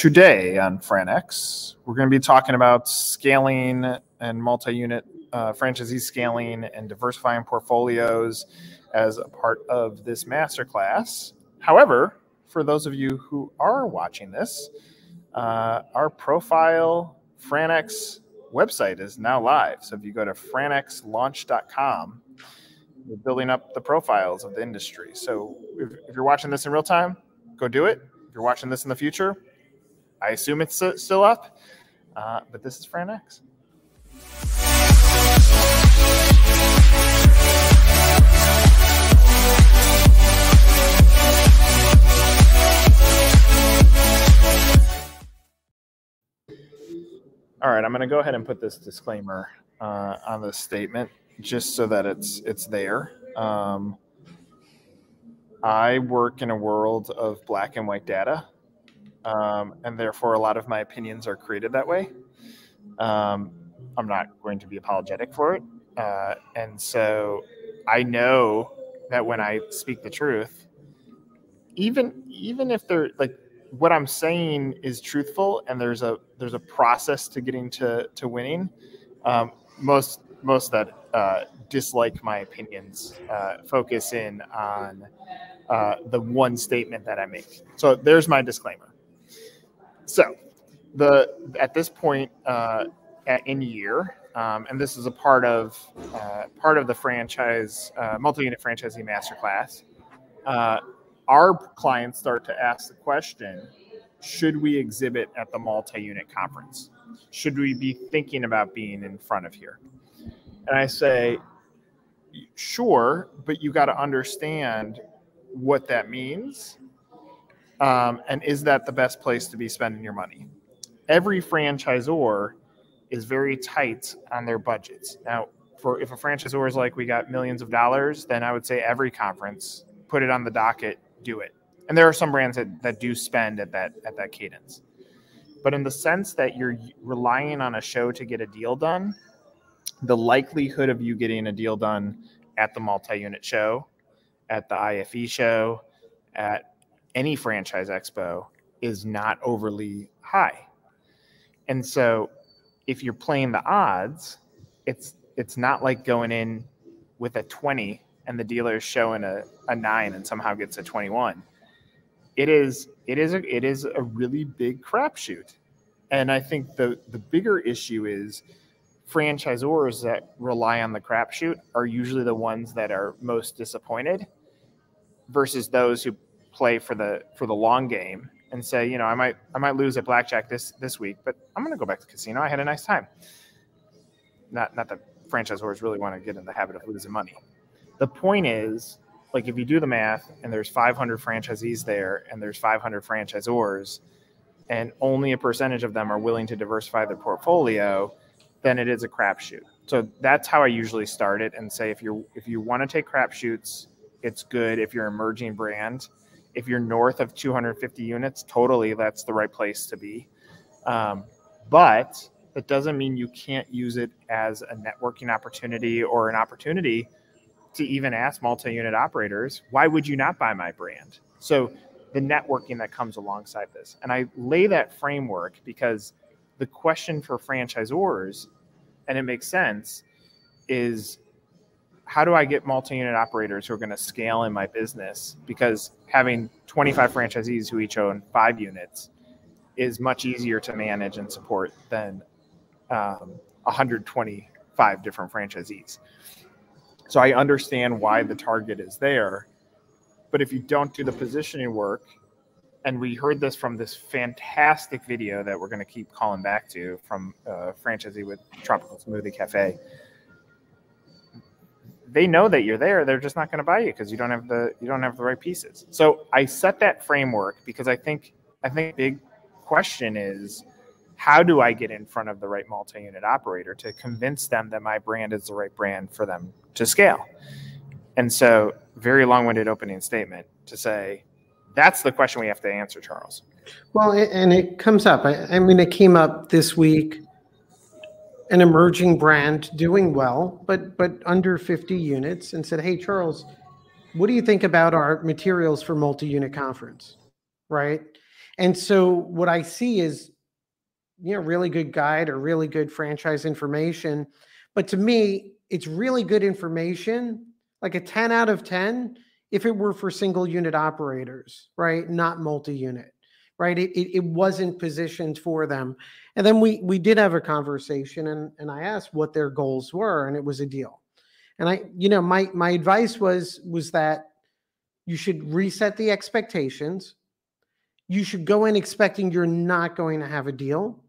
Today on FranX, we're going to be talking about scaling and multi unit uh, franchisee scaling and diversifying portfolios as a part of this masterclass. However, for those of you who are watching this, uh, our profile FranX website is now live. So if you go to franxlaunch.com, we're building up the profiles of the industry. So if, if you're watching this in real time, go do it. If you're watching this in the future, I assume it's still up, uh, but this is FranX. All right, I'm going to go ahead and put this disclaimer uh, on this statement just so that it's it's there. Um, I work in a world of black and white data um, and therefore a lot of my opinions are created that way. Um, I'm not going to be apologetic for it, uh, and so I know that when I speak the truth, even even if they're like what I'm saying is truthful, and there's a there's a process to getting to to winning. Um, most most that uh, dislike my opinions uh, focus in on uh, the one statement that I make. So there's my disclaimer. So, the at this point uh, at, in year, um, and this is a part of uh, part of the franchise uh, multi-unit franchisee masterclass. Uh, our clients start to ask the question: Should we exhibit at the multi-unit conference? Should we be thinking about being in front of here? And I say, sure, but you got to understand what that means um, and is that the best place to be spending your money? Every franchisor is very tight on their budgets. Now, for if a franchisor is like, we got millions of dollars, then I would say every conference, put it on the docket, do it. And there are some brands that, that do spend at that at that cadence. But in the sense that you're relying on a show to get a deal done, the likelihood of you getting a deal done at the multi-unit show, at the IFE show, at any franchise expo is not overly high. And so if you're playing the odds, it's it's not like going in with a 20 and the dealer is showing a, a 9 and somehow gets a 21. It is it is a, it is a really big crapshoot. And I think the the bigger issue is franchisors that rely on the crapshoot are usually the ones that are most disappointed versus those who play for the for the long game and say, you know, I might I might lose at blackjack this this week, but I'm going to go back to casino. I had a nice time. Not not that franchisors really want to get in the habit of losing money. The point is, like if you do the math and there's 500 franchisees there and there's 500 franchisors and only a percentage of them are willing to diversify their portfolio, then it is a crapshoot. So that's how I usually start it and say if you if you want to take crapshoots, it's good if you're an emerging brand if you're north of 250 units, totally that's the right place to be. Um, but it doesn't mean you can't use it as a networking opportunity or an opportunity to even ask multi-unit operators, why would you not buy my brand? So the networking that comes alongside this. And I lay that framework because the question for franchisors, and it makes sense, is how do I get multi-unit operators who are going to scale in my business? Because having 25 franchisees who each own five units is much easier to manage and support than um, 125 different franchisees. So I understand why the target is there, but if you don't do the positioning work, and we heard this from this fantastic video that we're going to keep calling back to from uh, franchisee with Tropical Smoothie Cafe they know that you're there they're just not going to buy you because you don't have the you don't have the right pieces. So i set that framework because i think i think big question is how do i get in front of the right multi-unit operator to convince them that my brand is the right brand for them to scale? And so very long-winded opening statement to say that's the question we have to answer charles. Well and it comes up. I, I mean it came up this week an emerging brand doing well, but but under 50 units, and said, "Hey, Charles, what do you think about our materials for multi-unit conference?" Right? And so what I see is, you know, really good guide or really good franchise information. But to me, it's really good information, like a 10 out of 10, if it were for single unit operators, right? Not multi unit, right? It, it, it, wasn't positioned for them. And then we, we did have a conversation and, and I asked what their goals were, and it was a deal. And I, you know, my, my advice was, was that you should reset the expectations. You should go in expecting you're not going to have a deal.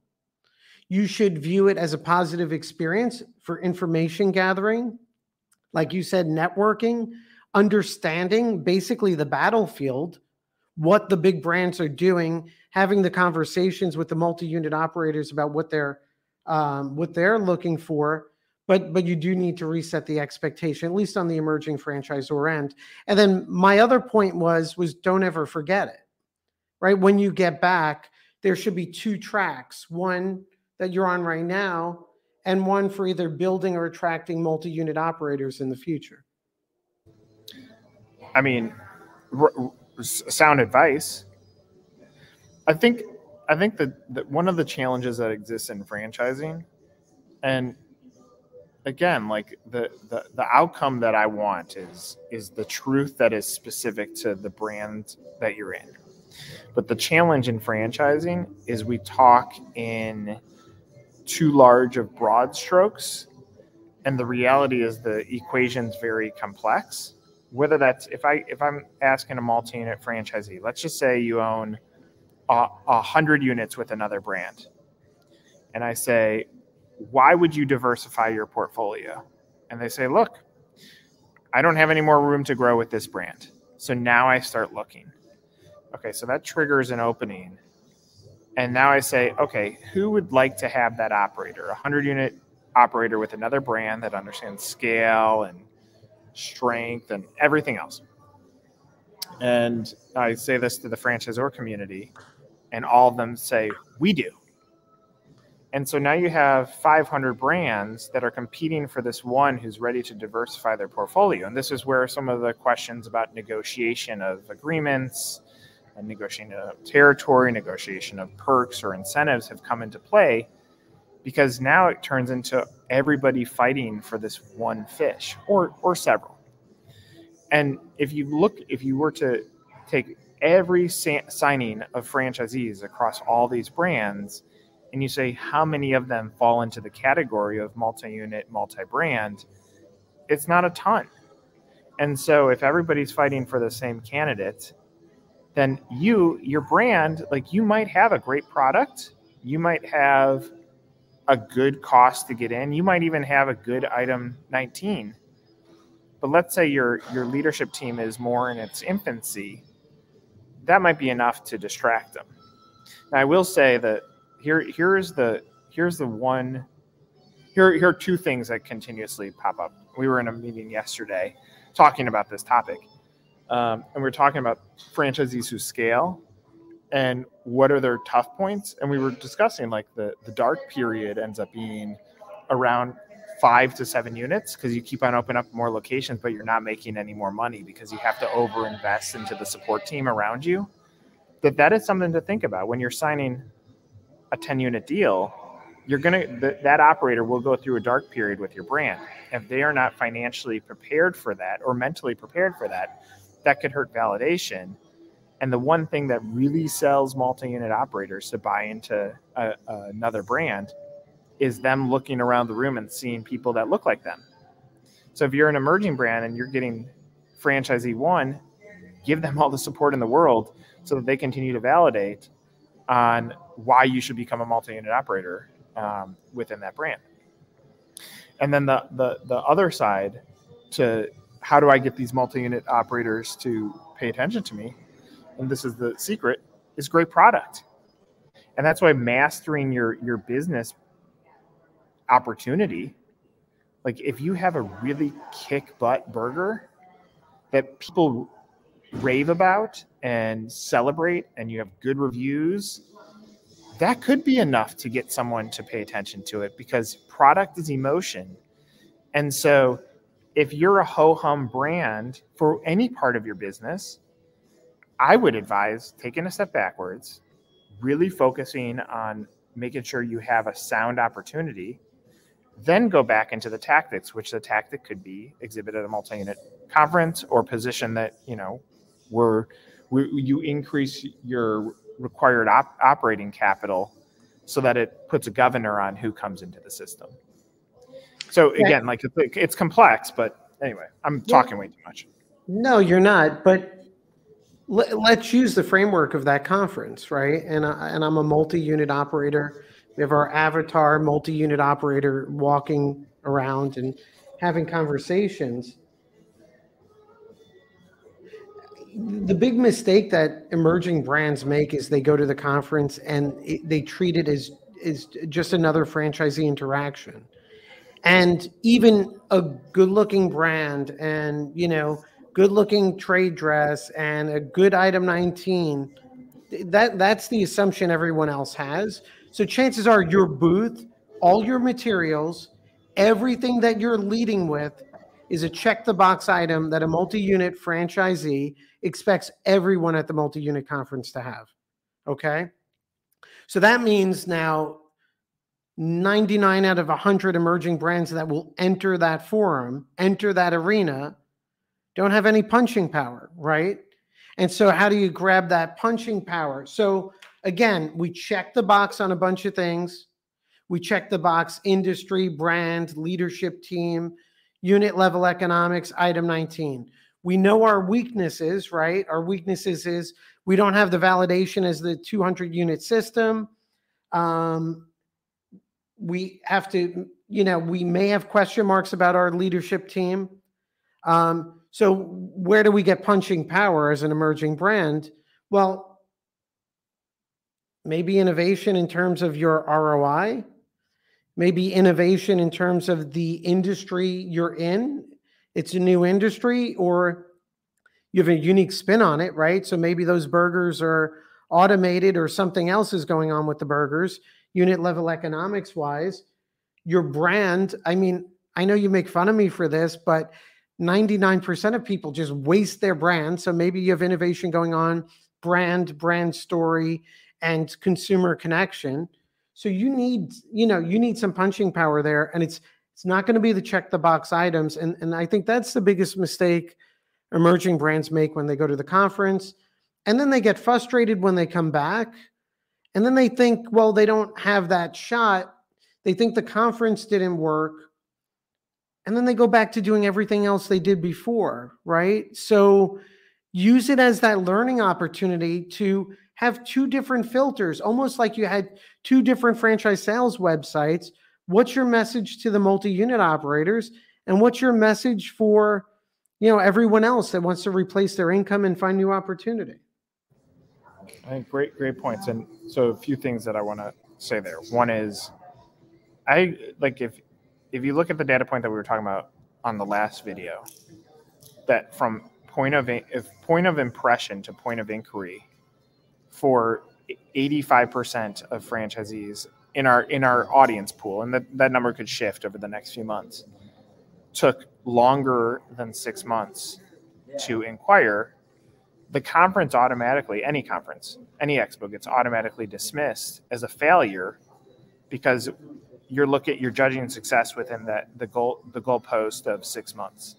You should view it as a positive experience for information gathering. Like you said, networking, understanding basically the battlefield, what the big brands are doing, having the conversations with the multi-unit operators about what they're um, what they're looking for. But but you do need to reset the expectation, at least on the emerging franchisor end. And then my other point was was don't ever forget it. Right when you get back, there should be two tracks: one that you're on right now, and one for either building or attracting multi-unit operators in the future. I mean, sound advice. I think I think that, that one of the challenges that exists in franchising, and again, like the, the the outcome that I want is is the truth that is specific to the brand that you're in. But the challenge in franchising is we talk in too large of broad strokes, and the reality is the equation's very complex whether that's if I if I'm asking a multi-unit franchisee, let's just say you own a, a hundred units with another brand, and I say, why would you diversify your portfolio? And they say, look, I don't have any more room to grow with this brand, so now I start looking. Okay, so that triggers an opening, and now I say, okay, who would like to have that operator, a hundred unit operator with another brand that understands scale and strength, and everything else. And I say this to the franchisor community, and all of them say, We do. And so now you have 500 brands that are competing for this one who's ready to diversify their portfolio. And this is where some of the questions about negotiation of agreements, and negotiation of territory, negotiation of perks or incentives have come into play because now it turns into everybody fighting for this one fish or or several. And if you look, if you were to take every sa- signing of franchisees across all these brands, and you say how many of them fall into the category of multi-unit, multi-brand, it's not a ton. And so if everybody's fighting for the same candidate, then you, your brand, like you might have a great product, you might have a good cost to get in. You might even have a good item 19. But let's say your your leadership team is more in its infancy. That might be enough to distract them. Now I will say that here here's the here's the one here here are two things that continuously pop up. We were in a meeting yesterday talking about this topic. Um, and we are talking about franchisees who scale and what are their tough points? And we were discussing like the the dark period ends up being around five to seven units because you keep on opening up more locations but you're not making any more money because you have to over invest into the support team around you. That that is something to think about. When you're signing a 10 unit deal you're going to that operator will go through a dark period with your brand. If they are not financially prepared for that or mentally prepared for that that could hurt validation and the one thing that really sells multi-unit operators to buy into a, another brand is them looking around the room and seeing people that look like them. So if you're an emerging brand and you're getting franchisee one, give them all the support in the world so that they continue to validate on why you should become a multi-unit operator um, within that brand. And then the, the the other side to how do I get these multi-unit operators to pay attention to me and this is the secret, is great product. And that's why mastering your your business opportunity, like if you have a really kick butt burger that people rave about and celebrate and you have good reviews, that could be enough to get someone to pay attention to it because product is emotion. And so if you're a ho hum brand for any part of your business, I would advise taking a step backwards really focusing on making sure you have a sound opportunity, then go back into the tactics, which the tactic could be exhibit at a multi-unit conference or position that you know where, you increase your required op- operating capital so that it puts a governor on who comes into the system. So again, like it's complex, but anyway, I'm talking way too much. No, you're not. But let, us use the framework of that conference, right? And I, and I'm a multi-unit operator. We have our avatar multi-unit operator walking around and having conversations. The big mistake that emerging brands make is they go to the conference and it, they treat it as is just another franchisee interaction. And even a good-looking brand and you know good looking trade dress and a good item 19 that that's the assumption everyone else has. So chances are your booth all your materials everything that you're leading with is a check the box item that a multi-unit franchisee expects everyone at the multi-unit conference to have okay? So that means now 99 out of 100 emerging brands that will enter that forum enter that arena don't have any punching power, right? And so, how do you grab that punching power? So, again, we check the box on a bunch of things. We check the box industry, brand, leadership team, unit level economics, item 19. We know our weaknesses, right? Our weaknesses is we don't have the validation as the 200 unit system. Um, we have to, you know, we may have question marks about our leadership team. Um, so, where do we get punching power as an emerging brand? Well, maybe innovation in terms of your ROI, maybe innovation in terms of the industry you're in. It's a new industry, or you have a unique spin on it, right? So, maybe those burgers are automated or something else is going on with the burgers, unit level economics wise. Your brand, I mean, I know you make fun of me for this, but 99% of people just waste their brand. So maybe you have innovation going on, brand, brand story, and consumer connection. So you need, you know, you need some punching power there. And it's it's not going to be the check the box items. And, and I think that's the biggest mistake emerging brands make when they go to the conference. And then they get frustrated when they come back. And then they think, well, they don't have that shot. They think the conference didn't work and then they go back to doing everything else they did before, right? So use it as that learning opportunity to have two different filters, almost like you had two different franchise sales websites. What's your message to the multi-unit operators and what's your message for, you know, everyone else that wants to replace their income and find new opportunity? I think great, great points. And so a few things that I want to say there. One is I like if if you look at the data point that we were talking about on the last video, that from point of if point of impression to point of inquiry for 85% of franchisees in our in our audience pool, and that, that number could shift over the next few months, took longer than six months to inquire, the conference automatically, any conference, any expo gets automatically dismissed as a failure because you're looking you're judging success within that the goal the goalpost of six months.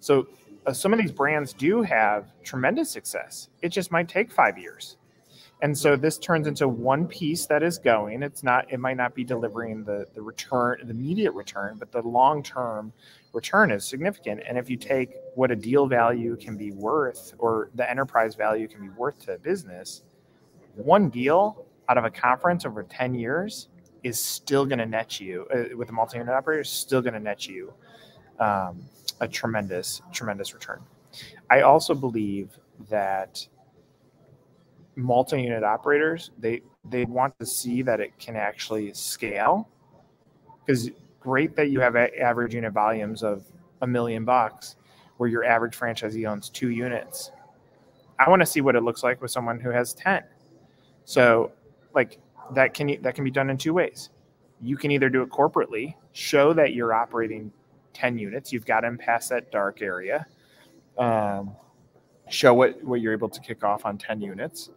So uh, some of these brands do have tremendous success. It just might take five years. And so this turns into one piece that is going. It's not, it might not be delivering the, the return, the immediate return, but the long term return is significant. And if you take what a deal value can be worth or the enterprise value can be worth to a business, one deal out of a conference over 10 years is still going to net you uh, with a multi-unit operator is still going to net you um, a tremendous tremendous return. I also believe that multi-unit operators they they want to see that it can actually scale. Because great that you have average unit volumes of a million bucks where your average franchisee owns two units. I want to see what it looks like with someone who has 10 so like that can that can be done in two ways. You can either do it corporately, show that you're operating 10 units, you've got them past that dark area, um, show what, what you're able to kick off on 10 units,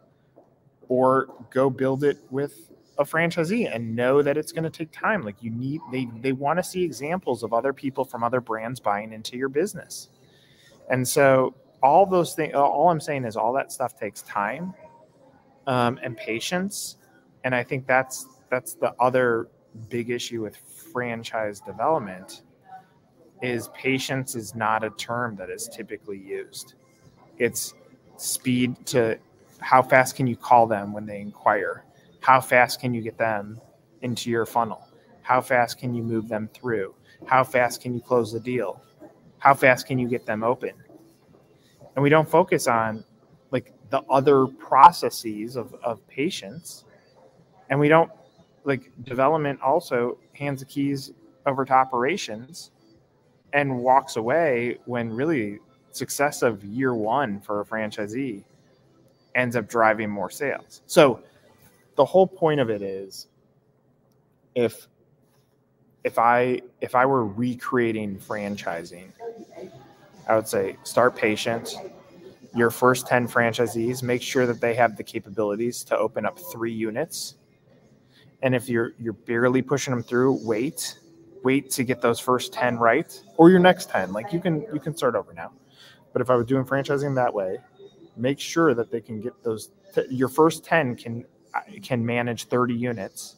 or go build it with a franchisee and know that it's going to take time like you need they they want to see examples of other people from other brands buying into your business and so all those things all i'm saying is all that stuff takes time um, and patience and i think that's that's the other big issue with franchise development is patience is not a term that is typically used. It's speed to how fast can you call them when they inquire? How fast can you get them into your funnel? How fast can you move them through? How fast can you close the deal? How fast can you get them open? And we don't focus on like the other processes of, of patience and we don't like development also hands the keys over to operations and walks away when really success of year one for a franchisee ends up driving more sales. So the whole point of it is if if i if i were recreating franchising i would say start patient. Your first 10 franchisees make sure that they have the capabilities to open up three units and if you're you're barely pushing them through wait. Wait to get those first 10 right or your next 10 like you can you can start over now. But if i was doing franchising that way make sure that they can get those your first 10 can uh, can manage 30 units.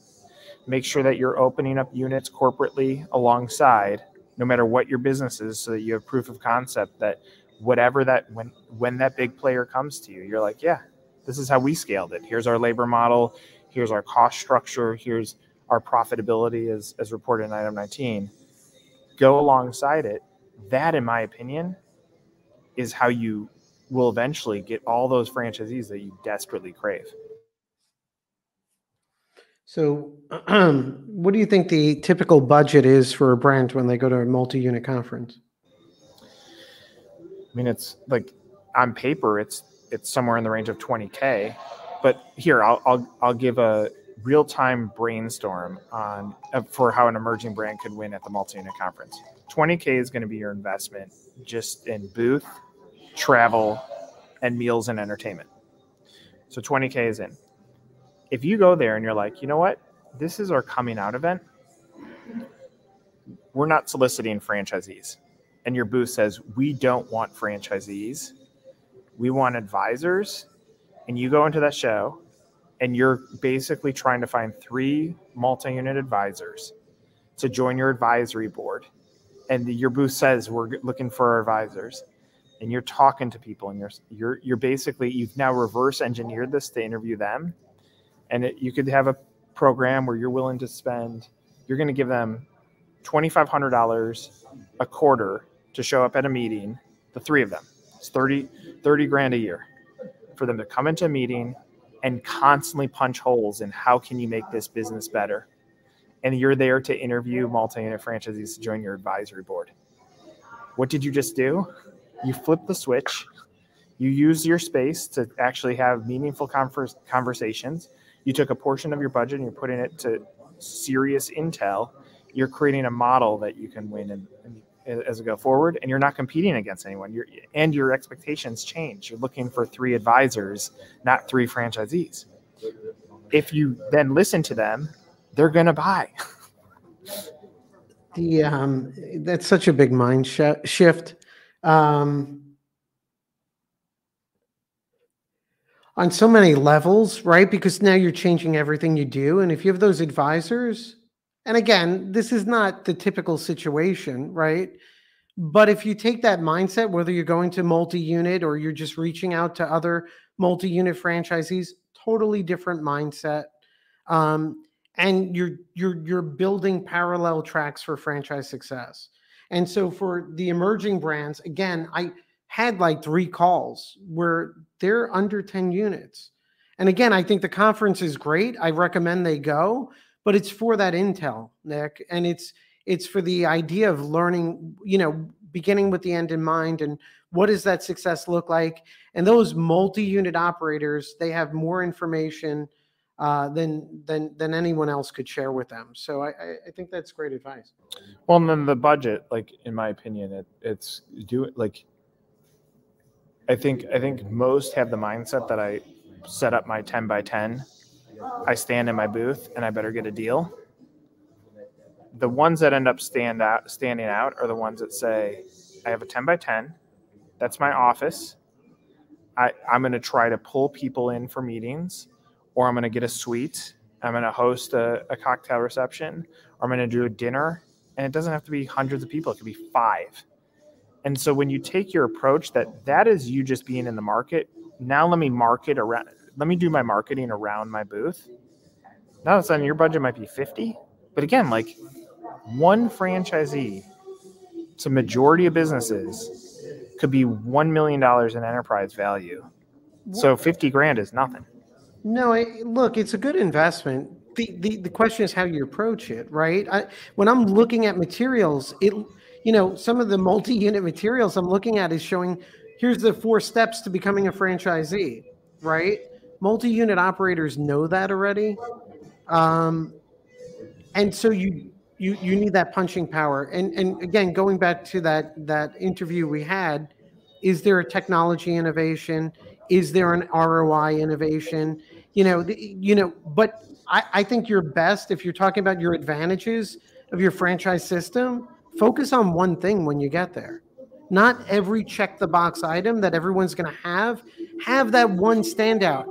Make sure that you're opening up units corporately alongside no matter what your business is so that you have proof of concept that whatever that when when that big player comes to you you're like yeah this is how we scaled it. Here's our labor model here's our cost structure here's our profitability as, as reported in item 19 go alongside it. That in my opinion is how you will eventually get all those franchisees that you desperately crave. So what do you think the typical budget is for a brand when they go to a multi-unit conference? I mean, it's like on paper, it's it's somewhere in the range of 20k. But here, I'll I'll, I'll give a real time brainstorm on uh, for how an emerging brand could win at the multi unit conference. 20k is going to be your investment just in booth, travel, and meals and entertainment. So 20k is in. If you go there and you're like, you know what, this is our coming out event. We're not soliciting franchisees and your booth says, We don't want franchisees, we want advisors, and you go into that show and you're basically trying to find three multi unit advisors to join your advisory board. And your booth says, We're looking for our advisors. And you're talking to people, and you're you're you're basically you've now reverse engineered this to interview them, and it, you could have a program where you're willing to spend, you're going to give them twenty five hundred dollars a quarter to show up at a meeting, the three of them. It's 30, 30 grand a year for them to come into a meeting and constantly punch holes in how can you make this business better. And you're there to interview multi-unit franchisees to join your advisory board. What did you just do? You flip the switch. You use your space to actually have meaningful converse, conversations. You took a portion of your budget and you're putting it to serious intel. You're creating a model that you can win and, and as we go forward and you're not competing against anyone. You're, and your expectations change. You're looking for three advisors not three franchisees. If you then listen to them they're going to buy. The um that's such a big mind sh- shift. Um on so many levels right? Because now you're changing everything you do and if you have those advisors and again, this is not the typical situation, right? But if you take that mindset, whether you're going to multi unit or you're just reaching out to other multi unit franchisees, totally different mindset. Um, and you're you're you're building parallel tracks for franchise success. And so for the emerging brands, again, I had like three calls where they're under 10 units. And again, I think the conference is great. I recommend they go, but it's for that intel, Nick, and it's it's for the idea of learning, you know, beginning with the end in mind and what does that success look like? And those multi-unit operators, they have more information uh, than than than anyone else could share with them. So I, I think that's great advice. Well, and then the budget, like in my opinion, it it's do it like I think I think most have the mindset that I set up my 10 by 10. I stand in my booth and I better get a deal. The ones that end up stand out standing out are the ones that say, I have a 10 by 10. That's my office. I, I'm going to try to pull people in for meetings, or I'm going to get a suite. I'm going to host a, a cocktail reception, or I'm going to do a dinner. And it doesn't have to be hundreds of people, it could be five. And so when you take your approach that that is you just being in the market, now let me market around, let me do my marketing around my booth. Now all of a sudden your budget might be 50. But again, like one franchisee, it's a majority of businesses could be $1 million in enterprise value. So 50 grand is nothing. No, I, look, it's a good investment. The, the, the question is how you approach it, right? I, when I'm looking at materials, it, you know, some of the multi-unit materials I'm looking at is showing here's the four steps to becoming a franchisee, right? Multi-unit operators know that already. Um, and so you you you need that punching power. And and again, going back to that that interview we had, is there a technology innovation? Is there an ROI innovation? You know, the, you know, but I, I think you're best if you're talking about your advantages of your franchise system. Focus on one thing when you get there. Not every check the box item that everyone's going to have. Have that one standout.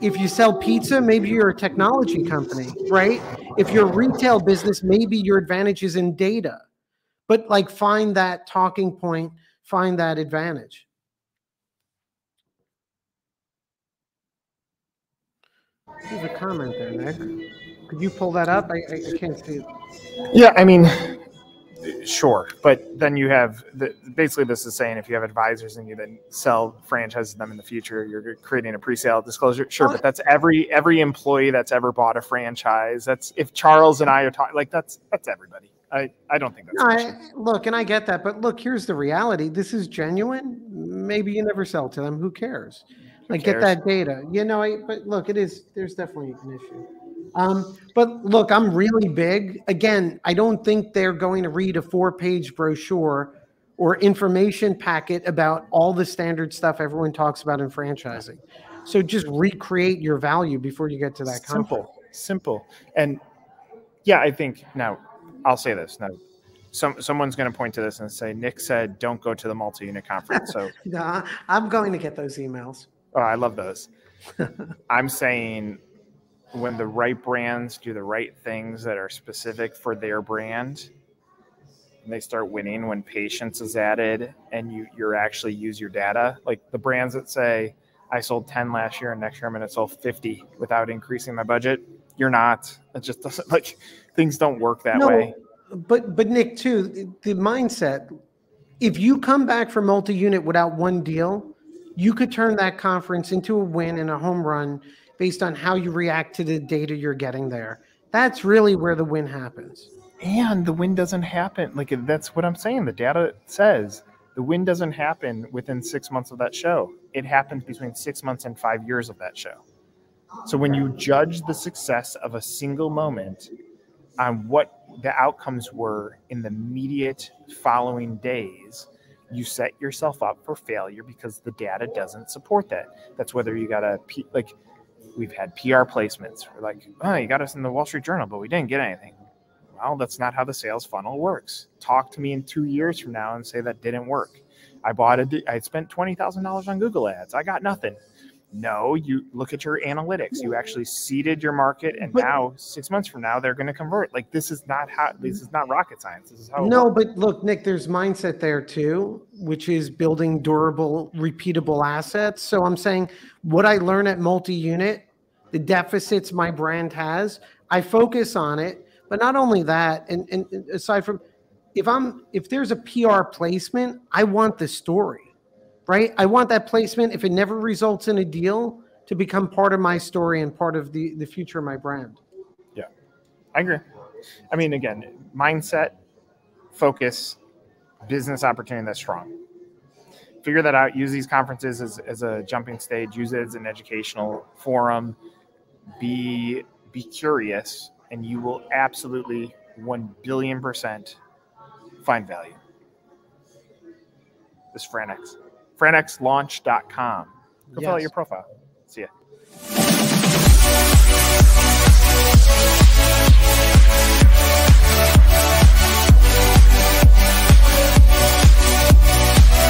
If you sell pizza, maybe you're a technology company, right? If you're a retail business, maybe your advantage is in data. But like find that talking point, find that advantage. There's a comment there, Nick. Could you pull that up? I, I, I can't see it. Yeah, I mean, sure but then you have the, basically this is saying if you have advisors and you then sell franchises them in the future you're creating a pre-sale disclosure. Sure but that's every every employee that's ever bought a franchise that's if charles and i are talking like that's that's everybody. I i don't think that's no, I, look and i get that but look here's the reality. This is genuine. Maybe you never sell to them. Who cares? Like get that data. You know I, but look it is there's definitely an issue um, but look, I'm really big. Again, I don't think they're going to read a four page brochure or information packet about all the standard stuff everyone talks about in franchising. So just recreate your value before you get to that simple, conference. simple. And yeah, I think now I'll say this now. Some, someone's going to point to this and say, Nick said, don't go to the multi-unit conference. So nah, I'm going to get those emails. Oh, I love those. I'm saying when the right brands do the right things that are specific for their brand and they start winning when patience is added and you you're actually use your data. Like the brands that say i sold 10 last year and next year i'm going to sell 50 without increasing my budget you're not. It just doesn't like things don't work that no, way. but but nick too the mindset if you come back from multi-unit without one deal you could turn that conference into a win and a home run based on how you react to the data you're getting there. That's really where the win happens. And the win doesn't happen. Like that's what I'm saying. The data says the win doesn't happen within six months of that show. It happens between six months and five years of that show. So when you judge the success of a single moment on what the outcomes were in the immediate following days, you set yourself up for failure because the data doesn't support that. That's whether you got a like we've had PR placements. We're like, oh, you got us in the Wall Street Journal, but we didn't get anything. Well, that's not how the sales funnel works. Talk to me in two years from now and say that didn't work. I bought it. I spent twenty thousand dollars on Google Ads. I got nothing. No, you look at your analytics. You actually seeded your market, and but, now six months from now they're going to convert. Like this is not how. This is not rocket science. This is how. No, but look, Nick, there's mindset there too, which is building durable, repeatable assets. So I'm saying what I learn at multi-unit the deficits my brand has. I focus on it, but not only that, and, and aside from if I'm if there's a PR placement, I want the story, right? I want that placement if it never results in a deal to become part of my story and part of the the future of my brand. Yeah, I agree. I mean, again, mindset, focus, business opportunity that's strong. Figure that out. Use these conferences as, as a jumping stage. Use it as an educational forum be be curious, and you will absolutely one billion percent find value. This is FranX. FranXLaunch.com. Go fill out your profile. See ya.